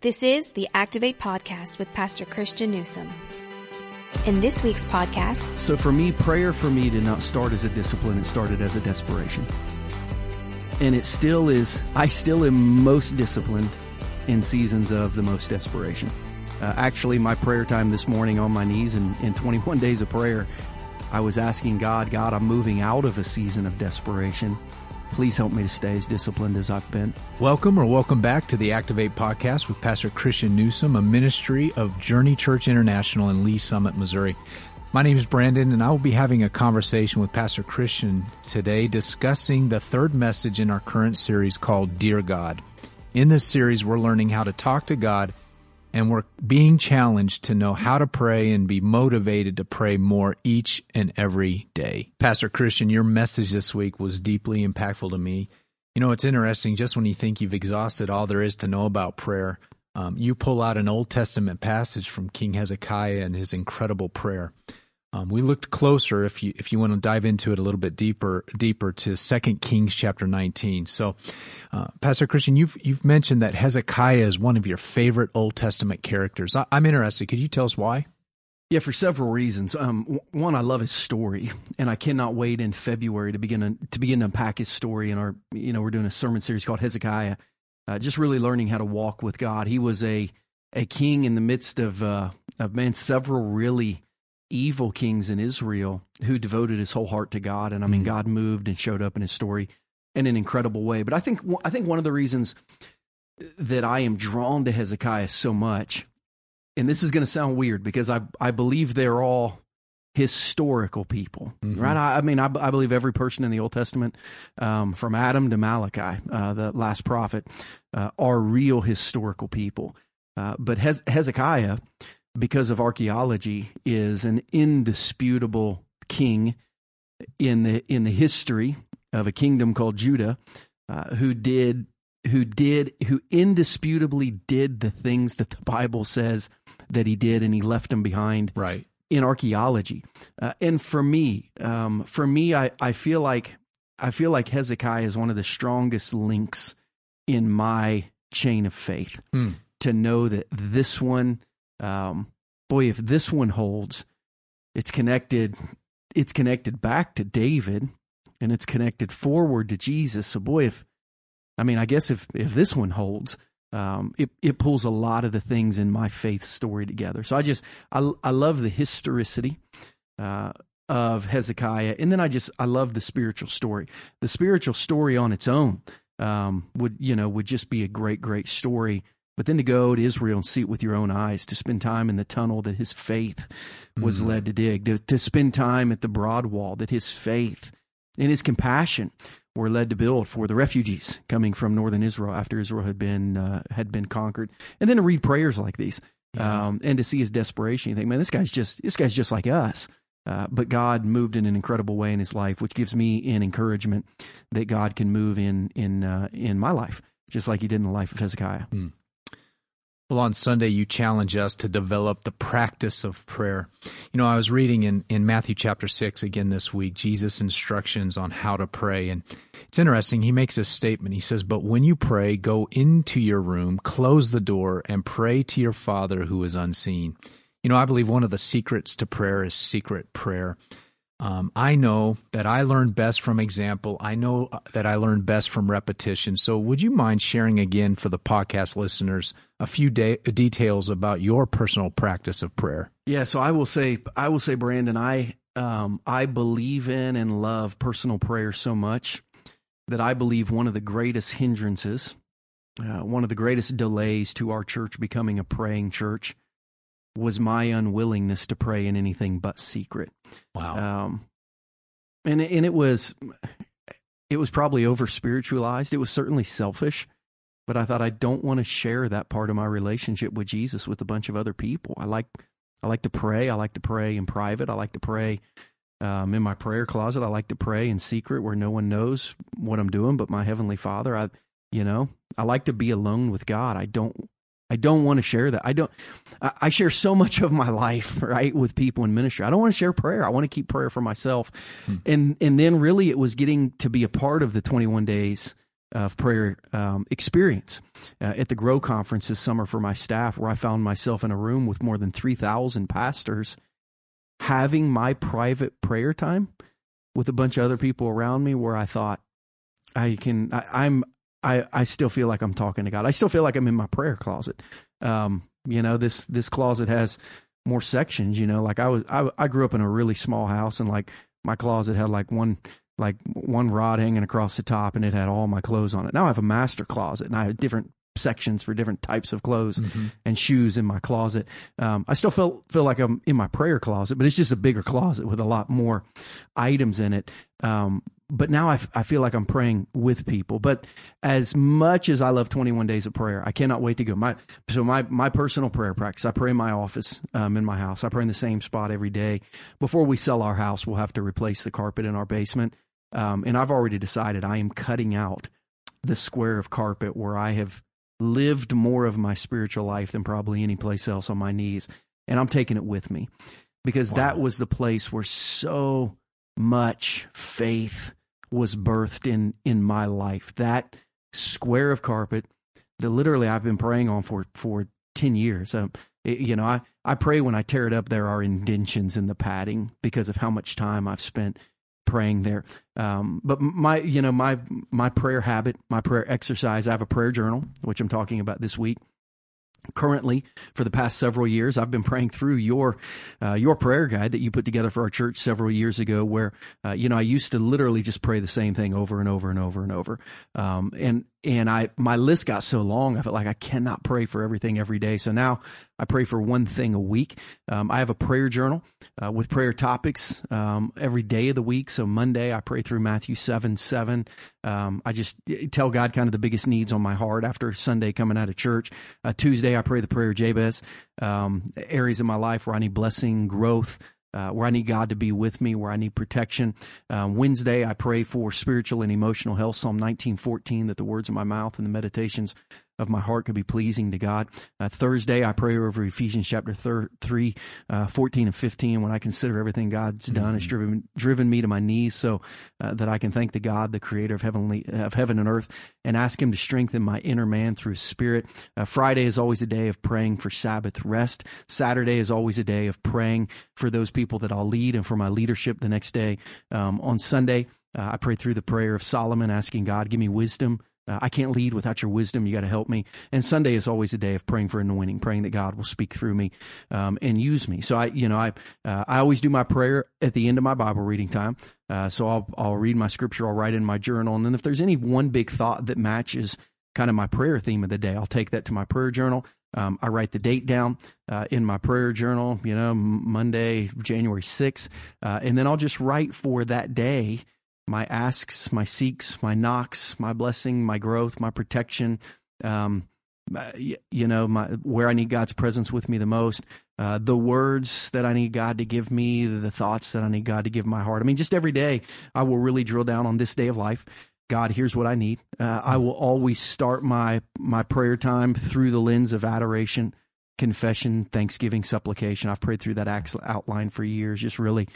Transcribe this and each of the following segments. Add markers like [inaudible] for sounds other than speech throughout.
This is the Activate Podcast with Pastor Christian Newsom. In this week's podcast, So for me, prayer for me did not start as a discipline, it started as a desperation. And it still is, I still am most disciplined in seasons of the most desperation. Uh, actually, my prayer time this morning on my knees in, in 21 days of prayer, I was asking God, God, I'm moving out of a season of desperation. Please help me to stay as disciplined as I've been. Welcome or welcome back to the Activate Podcast with Pastor Christian Newsom, a ministry of Journey Church International in Lee's Summit, Missouri. My name is Brandon, and I will be having a conversation with Pastor Christian today discussing the third message in our current series called Dear God. In this series, we're learning how to talk to God and we're being challenged to know how to pray and be motivated to pray more each and every day. Pastor Christian, your message this week was deeply impactful to me. You know, it's interesting just when you think you've exhausted all there is to know about prayer, um, you pull out an Old Testament passage from King Hezekiah and his incredible prayer. Um, we looked closer, if you if you want to dive into it a little bit deeper, deeper to Second Kings chapter nineteen. So, uh, Pastor Christian, you've you've mentioned that Hezekiah is one of your favorite Old Testament characters. I, I'm interested. Could you tell us why? Yeah, for several reasons. Um, one, I love his story, and I cannot wait in February to begin to, to begin to unpack his story. In our, you know, we're doing a sermon series called Hezekiah, uh, just really learning how to walk with God. He was a a king in the midst of uh, of man several really evil kings in Israel who devoted his whole heart to God, and I mean, Mhm. God moved and showed up in his story in an incredible way. But I think I think one of the reasons that I am drawn to Hezekiah so much and this is going to sound weird because I I believe they're all historical people, Mhm. right? I, I mean, I, I believe every person in the Old Testament, um, from Adam to Malachi, uh, the last prophet, uh, are real historical people. Uh, but Hez- Hezekiah, because of archaeology, is an indisputable king in the in the history of a kingdom called Judah, uh, who did who did who indisputably did the things that the Bible says that he did, and he left them behind Right. in archaeology. Uh, and for me, um, for me, I, I feel like I feel like Hezekiah is one of the strongest links in my chain of faith. Hmm. To know that this one, um, boy, if this one holds, it's connected. It's connected back to David, and it's connected forward to Jesus. So, boy, if I mean, I guess if if this one holds, um, it it pulls a lot of the things in my faith story together. So I just I I love the historicity uh, of Hezekiah, and then I just I love the spiritual story. The spiritual story on its own um, would you know would just be a great great story. But then to go to Israel and see it with your own eyes, to spend time in the tunnel that his faith was Mhm. led to dig, to, to spend time at the broad wall that his faith and his compassion were led to build for the refugees coming from northern Israel after Israel had been uh, had been conquered, and then to read prayers like these, Yeah. um, and to see his desperation. You think, man, this guy's just this guy's just like us. Uh, but God moved in an incredible way in his life, which gives me an encouragement that God can move in in uh, in my life, just like He did in the life of Hezekiah. Well, on Sunday, you challenge us to develop the practice of prayer. You know, I was reading in, in Matthew chapter 6 again this week, Jesus' instructions on how to pray. And it's interesting. He makes a statement. He says, But when you pray, go into your room, close the door, and pray to your Father who is unseen. You know, I believe one of the secrets to prayer is secret prayer. Um, I know that I learn best from example. I know uh, that I learn best from repetition. So, would you mind sharing again for the podcast listeners a few de- details about your personal practice of prayer? Yeah, so I will say, I will say, Brandon, I um, I believe in and love personal prayer so much that I believe one of the greatest hindrances, uh, one of the greatest delays to our church becoming a praying church, was my unwillingness to pray in anything but secret. Wow. Um, and and it was it was probably over spiritualized. It was certainly selfish, but I thought I don't want to share that part of my relationship with Jesus with a bunch of other people. I like I like to pray. I like to pray in private. I like to pray um, in my prayer closet. I like to pray in secret where no one knows what I'm doing but my heavenly Father. I you know I like to be alone with God. I don't I don't want to share that. I don't. I share so much of my life, [laughs] right, with people in ministry. I don't want to share prayer. I want to keep prayer for myself. Hmm. And and then really, it was getting to be a part of the 21 days of prayer um, experience uh, at the Grow conference this summer for my staff, where I found myself in a room with more than three thousand pastors, having my private prayer time with a bunch of other people around me, where I thought I can I, I'm I, I still feel like I'm talking to God. I still feel like I'm in my prayer closet. Um, you know, this this closet has more sections. You know, like I was I, I grew up in a really small house, and like my closet had like one like one rod hanging across the top, and it had all my clothes on it. Now I have a master closet, and I have different sections for different types of clothes mm-hmm. and shoes in my closet. Um, I still feel feel like I'm in my prayer closet, but it's just a bigger closet with a lot more items in it. Um, but now I, I feel like I'm praying with people. But as much as I love 21 days of prayer, I cannot wait to go. My so my my personal prayer practice. I pray in my office, um, in my house. I pray in the same spot every day. Before we sell our house, we'll have to replace the carpet in our basement. Um, and I've already decided I am cutting out the square of carpet where I have lived more of my spiritual life than probably any place else on my knees, and I'm taking it with me because wow. that was the place where so much faith was birthed in in my life. That square of carpet that literally I've been praying on for for ten years. Um, it, you know, I I pray when I tear it up, there are indentions in the padding because of how much time I've spent praying there. Um, but my, you know, my my prayer habit, my prayer exercise. I have a prayer journal, which I'm talking about this week currently for the past several years. I've been praying through your uh, your prayer guide that you put together for our church several years ago where uh, you know i used to literally just pray the same thing over and over and over and over. Um, and and I my list got so long I felt like I cannot pray for everything every day. So now I pray for one thing a week. Um, I have a prayer journal uh, with prayer topics um, every day of the week. So Monday I pray through Matthew seven seven. Um, I just tell God kind of the biggest needs on my heart after Sunday coming out of church. Uh, Tuesday I pray the prayer of Jabez. Um, areas of my life where I need blessing, growth uh, where I need God to be with me, where I need protection. Um, Wednesday, I pray for spiritual and emotional health. Psalm 19:14, that the words of my mouth and the meditations of my heart could be pleasing to God. Uh, Thursday, I pray over Ephesians chapter thir- 3, uh, 14 and 15. When I consider everything God's done, mm-hmm. it's driven, driven me to my knees so uh, that I can thank the God, the creator of heavenly, of heaven and earth, and ask him to strengthen my inner man through his spirit. Uh, Friday is always a day of praying for Sabbath rest. Saturday is always a day of praying for those people that I'll lead and for my leadership the next day. Um, on Sunday, uh, I pray through the prayer of Solomon, asking God, give me wisdom uh, I can't lead without your wisdom. You got to help me. And Sunday is always a day of praying for anointing, praying that God will speak through me um, and use me. So I, you know, I uh, I always do my prayer at the end of my Bible reading time. Uh, so I'll I'll read my scripture, I'll write in my journal, and then if there's any one big thought that matches kind of my prayer theme of the day, I'll take that to my prayer journal. Um, I write the date down uh, in my prayer journal, you know, Monday, January 6th. Uh, and then I'll just write for that day my asks, my seeks, my knocks, my blessing, my growth, my protection, um, you know, my, where I need God's presence with me the most, uh, the words that I need God to give me, the thoughts that I need God to give my heart. I mean, just every day I will really drill down on this day of life. God, here's what I need. Uh, I will always start my my prayer time through the lens of adoration, confession, thanksgiving, supplication. I've prayed through that outline for years, just really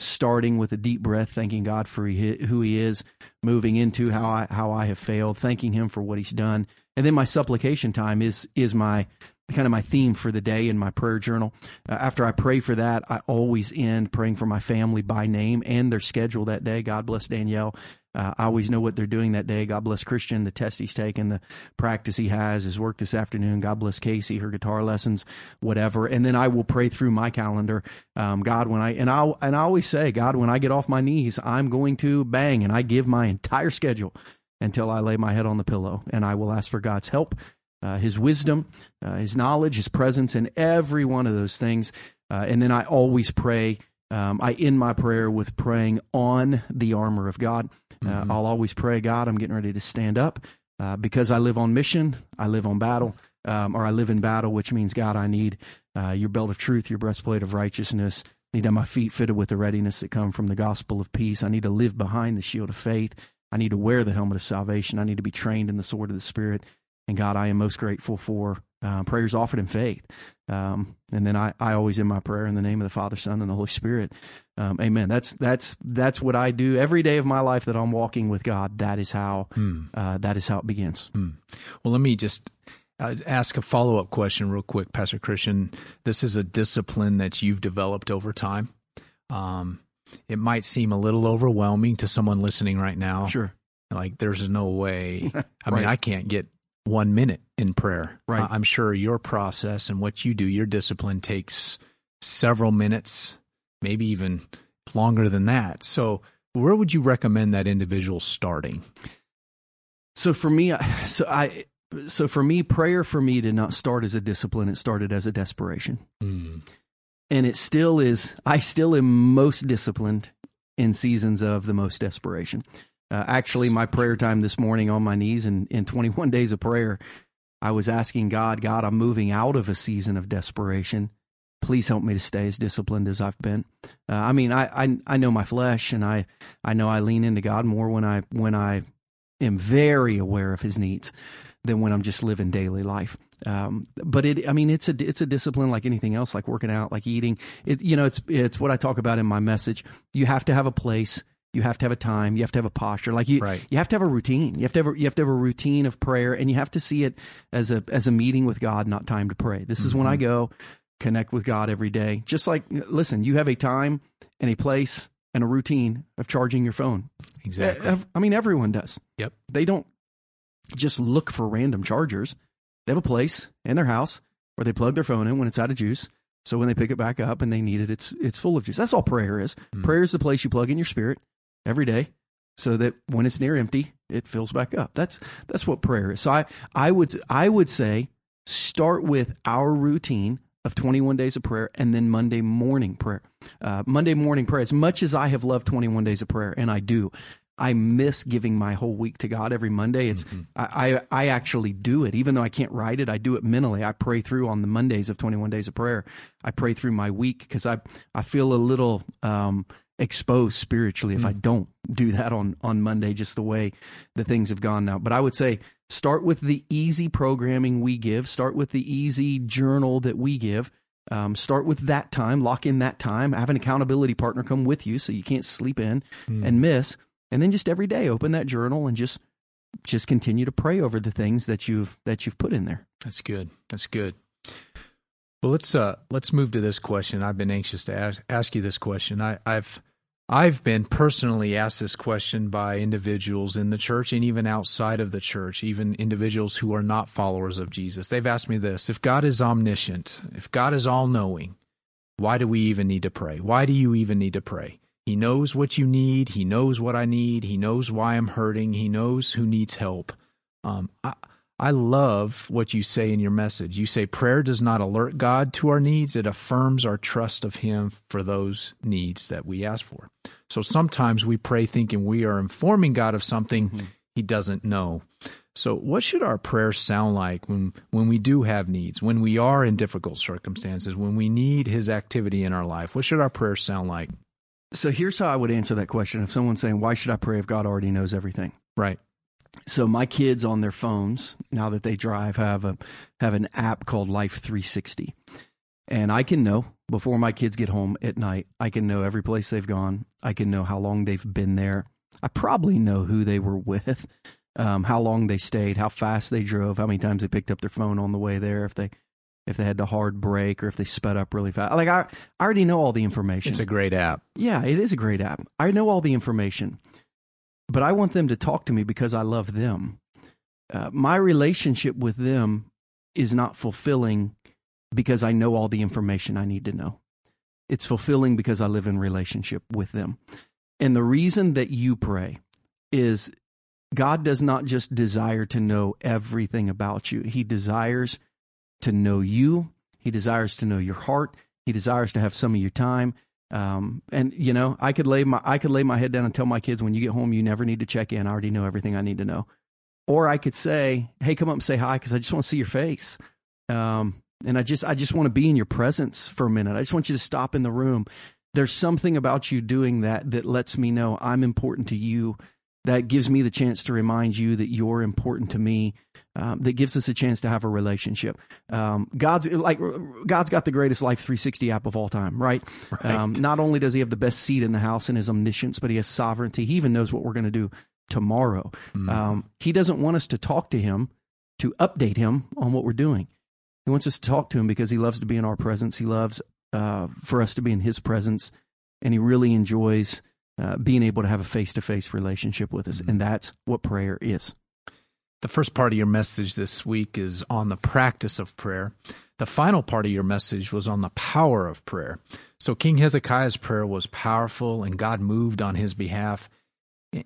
starting with a deep breath, thanking God for who He is, moving into how I how I have failed, thanking Him for what He's done, and then my supplication time is is my kind of my theme for the day in my prayer journal. Uh, after I pray for that, I always end praying for my family by name and their schedule that day. God bless Danielle uh, I always know what they're doing that day. God bless Christian, the test he's taken, the practice he has, his work this afternoon. God bless Casey, her guitar lessons, whatever. And then I will pray through my calendar. Um, God, when I and I and I always say, God, when I get off my knees, I'm going to bang, and I give my entire schedule until I lay my head on the pillow, and I will ask for God's help, uh, His wisdom, uh, His knowledge, His presence, in every one of those things. Uh, and then I always pray um, I end my prayer with praying on the armor of God. Uh, mm-hmm. I'll always pray, God, I'm getting ready to stand up uh, because I live on mission, I live on battle, um, or I live in battle, which means, God, I need uh, your belt of truth, your breastplate of righteousness. I need to have my feet fitted with the readiness that come from the gospel of peace. I need to live behind the shield of faith. I need to wear the helmet of salvation. I need to be trained in the sword of the Spirit. And God, I am most grateful for Uh, prayers offered in faith. Um, and then I, I always in my prayer in the name of the Father, Son, and the Holy Spirit. Um, amen. That's that's that's what I do every day of my life that I'm walking with God. That is how Hmm. uh, that is how it begins. Well, let me just uh, ask a follow up question real quick, Pastor Christian. This is a discipline that you've developed over time. Um, it might seem a little overwhelming to someone listening right now. Sure. Like, there's no way. [laughs] I mean, I can't get one minute in prayer. Right. I'm sure your process and what you do, your discipline takes several minutes, maybe even longer than that. So, where would you recommend that individual starting? So for me, so I so for me, prayer for me did not start as a discipline. It started as a desperation. Hmm. and it still is i still am most disciplined in seasons of the most desperation uh, actually my prayer time this morning on my knees and in 21 [laughs] days of prayer i was asking god god i'm moving out of a season of desperation please help me to stay as disciplined as i've been uh, i mean I, I i know my flesh and i i know i lean into god more when i when i am very aware of his needs than when i'm just living daily life um, but it, I mean, it's a it's a discipline like anything else, like working out, like eating. It's you know, it's it's what I talk about in my message. You have to have a place. You have to have a time. You have to have a posture. Like you, Right. you have to have a routine. You have to have a, you have to have a routine of prayer, and you have to see it as a as a meeting with God, not time to pray. This is when I go connect with God every day. Just like listen, you have a time and a place and a routine of charging your phone. Exactly. Ev- I mean, everyone does. Yep. They don't just look for random chargers. They have a place in their house where they plug their phone in when it's out of juice. So when they pick it back up and they need it, it's it's full of juice. That's all prayer is. Hmm. Prayer is the place you plug in your spirit every day, so that when it's near empty, it fills back up. That's that's what prayer is. So I I would I would say start with our routine of 21 days of prayer and then Monday morning prayer. Uh, Monday morning prayer. As much as I have loved 21 days of prayer, and I do, I miss giving my whole week to God every Monday. It's I, I I actually do it, even though I can't write it. I do it mentally. I pray through on the Mondays of 21 days of prayer. I pray through my week because I I feel a little um, exposed spiritually if I don't do that on on Monday, just the way the things have gone now. But I would say start with the easy programming we give. Start with the easy journal that we give. Um, start with that time, lock in that time, have an accountability partner come with you so you can't sleep in and miss. And then just every day open that journal and just just continue to pray over the things that you've that you've put in there. That's good. That's good. Well, let's uh let's move to this question. I've been anxious to ask, ask you this question. I, I've I've been personally asked this question by individuals in the church and even outside of the church, even individuals who are not followers of Jesus. They've asked me this: If God is omniscient, if God is all knowing, why do we even need to pray? Why do you even need to pray? He knows what you need. He knows what I need. He knows why I'm hurting. He knows who needs help. Um, I, I love what you say in your message. You say prayer does not alert God to our needs, it affirms our trust of Him for those needs that we ask for. So sometimes we pray thinking we are informing God of something mm-hmm. He doesn't know. So, what should our prayers sound like when, when we do have needs, when we are in difficult circumstances, when we need His activity in our life? What should our prayers sound like? So here's how I would answer that question. If someone's saying, "Why should I pray if God already knows everything?" Right. So my kids on their phones now that they drive have a have an app called Life 360, and I can know before my kids get home at night. I can know every place they've gone. I can know how long they've been there. I probably know who they were [laughs] with, um, how long they stayed, how fast they drove, how many times they picked up their phone on the way there, if they if they had to hard brake or if they sped up really fast. Like I, I already know all the information. It's a great app. Yeah, it is a great app. I know all the information, but I want them to talk to me because I love them. Uh, my relationship with them is not fulfilling because I know all the information I need to know. It's fulfilling because I live in relationship with them. And the reason that you pray is God does not just desire to know everything about you. He desires to know you. He desires to know your heart. He desires to have some of your time. Um, and you know, I could lay my I could lay my head down and tell my kids when you get home, you never need to check in. I already know everything I need to know. Or I could say, Hey, come up and say hi because I just want to see your face. Um, and I just I just want to be in your presence for a minute. I just want you to stop in the room. There's something about you doing that that lets me know I'm important to you that gives me the chance to remind you that you're important to me. Um, that gives us a chance to have a relationship. Um, God's like God's got the greatest Life 360 app of all time, right? Right. Um, not only does He have the best seat in the house in His omniscience, but He has sovereignty. He even knows what we're going to do tomorrow. Mm. Um, he doesn't want us to talk to Him to update Him on what we're doing. He wants us to talk to Him because He loves to be in our presence. He loves uh, for us to be in His presence, and He really enjoys uh, being able to have a face to face relationship with us. Mhm. And that's what prayer is. The first part of your message this week is on the practice of prayer. The final part of your message was on the power of prayer. So King Hezekiah's prayer was powerful and God moved on his behalf.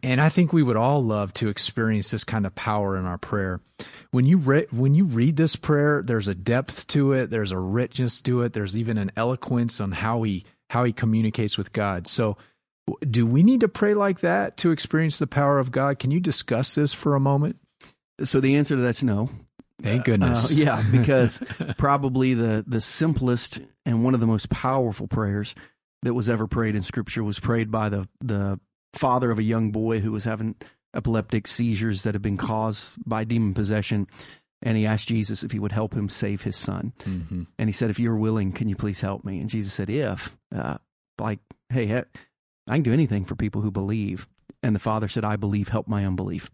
And I think we would all love to experience this kind of power in our prayer. When you re- when you read this prayer, there's a depth to it, there's a richness to it, there's even an eloquence on how he how he communicates with God. So do we need to pray like that to experience the power of God? Can you discuss this for a moment? So the answer to that's no. Thank goodness. Uh, yeah, [laughs] because probably the the simplest and one of the most powerful prayers that was ever prayed in Scripture was prayed by the the father of a young boy who was having epileptic seizures that had been caused by demon possession, and he asked Jesus if he would help him save his son. hmm And he said, "If you're willing, can you please help me?" And Jesus said, "If, uh, like, hey, he- I can do anything for people who believe." And the father said, "I believe. Help my unbelief."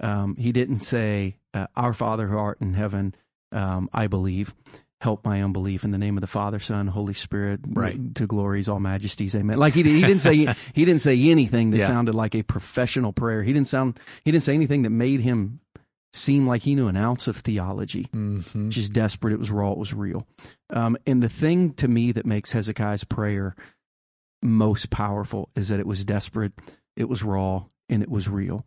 Um, he didn't say, uh, "Our Father who art in heaven, um, I believe." Help my unbelief in the name of the Father, Son, Holy Spirit, Right. to glories, all majesties, amen. Like he, he didn't say [laughs] he didn't say anything that Yeah. sounded like a professional prayer. He didn't sound he didn't say anything that made him seem like he knew an ounce of theology hmm just desperate. It was raw. It was real. Um, and the thing to me that makes Hezekiah's prayer most powerful is that it was desperate, it was raw, and it was real.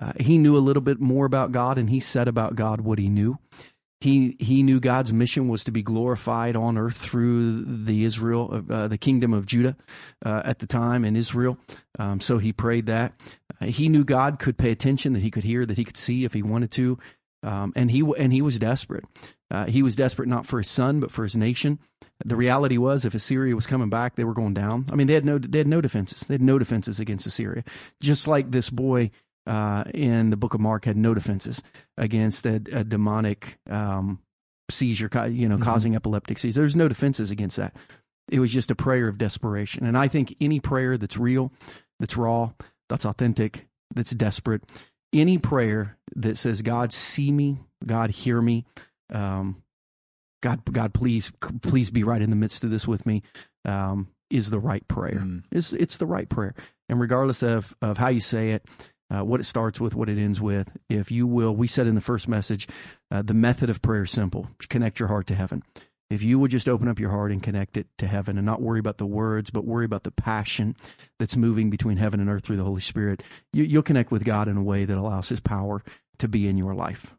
Uh, he knew a little bit more about God, and he said about God what he knew. He he knew God's mission was to be glorified on earth through the Israel, uh, the kingdom of Judah uh, at the time in Israel. Um, so he prayed that. Uh, he knew God could pay attention, that he could hear, that he could see if he wanted to, um, and he and he was desperate. Uh, he was desperate not for his son, but for his nation. The reality was, if Assyria was coming back, they were going down. I mean, they had no they had no defenses. They had no defenses against Assyria. Just like this boy uh, in the book of Mark had no defenses against a, a demonic um, seizure, you know, Mhm. causing epileptic seizure. There's no defenses against that. It was just a prayer of desperation. And I think any prayer that's real, that's raw, that's authentic, that's desperate, any prayer that says, "God, see me, God, hear me," um, God, God, please, please be right in the midst of this with me, um, is the right prayer. Mm. It's it's the right prayer, and regardless of of how you say it, uh, what it starts with, what it ends with, if you will, we said in the first message, uh, the method of prayer is simple: connect your heart to heaven. If you would just open up your heart and connect it to heaven, and not worry about the words, but worry about the passion that's moving between heaven and earth through the Holy Spirit, you, you'll connect with God in a way that allows His power to be in your life.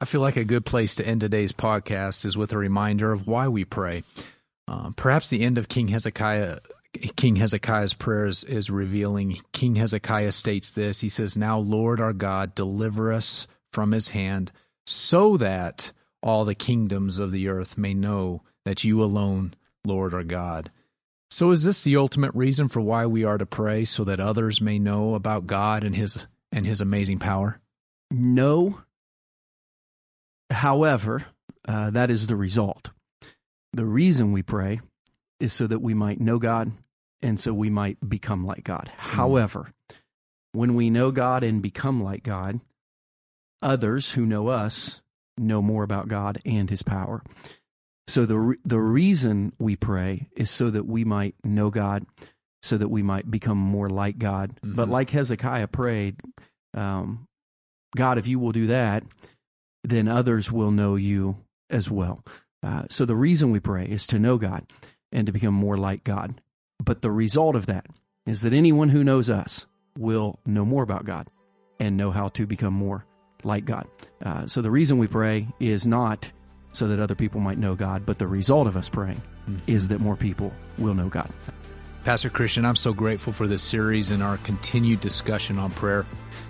I feel like a good place to end today's podcast is with a reminder of why we pray. Uh, perhaps the end of King Hezekiah, King Hezekiah's prayers is revealing. King Hezekiah states this. He says, "Now, Lord our God, deliver us from his hand, so that all the kingdoms of the earth may know that you alone, Lord, are God." So, is this the ultimate reason for why we are to pray, so that others may know about God and his and his amazing power? No. However, uh, that is the result. The reason we pray is so that we might know God and so we might become like God. However, when we know God and become like God, others who know us know more about God and his power. So the re- the reason we pray is so that we might know God, so that we might become more like God. But Mhm. like Hezekiah prayed, um, God, if you will do that, then others will know you as well. Uh, so the reason we pray is to know God and to become more like God. But the result of that is that anyone who knows us will know more about God and know how to become more like God. Uh, so the reason we pray is not so that other people might know God, but the result of us praying is that more people will know God. Pastor Christian, I'm so grateful for this series and our continued discussion on prayer.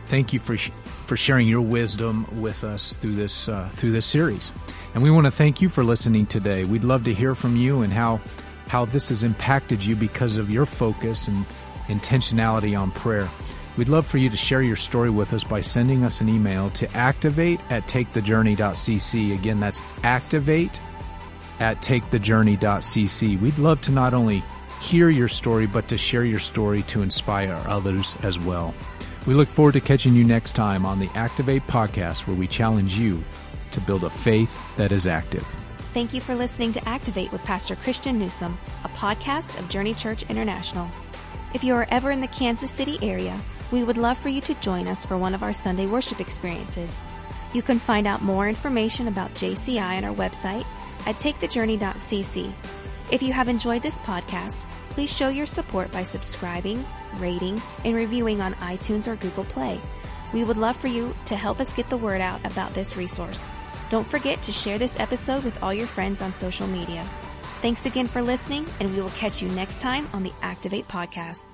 Thank you for sh- for sharing your wisdom with us through this uh, through this series. And we want to thank you for listening today. We'd love to hear from you and how how this has impacted you because of your focus and intentionality on prayer. We'd love for you to share your story with us by sending us an email to activate at takethejourney.cc. Again, that's activate at takethejourney.cc. We'd love to not only hear your story, but to share your story to inspire others as well. We look forward to catching you next time on the Activate podcast, where we challenge you to build a faith that is active. Thank you for listening to Activate with Pastor Christian Newsom, a podcast of Journey Church International. If you are ever in the Kansas City area, we would love for you to join us for one of our Sunday worship experiences. You can find out more information about JCI on our website at takethejourney.cc. If you have enjoyed this podcast, please show your support by subscribing, rating, and reviewing on iTunes or Google Play. We would love for you to help us get the word out about this resource. Don't forget to share this episode with all your friends on social media. Thanks again for listening, and we will catch you next time on the Activate Podcast.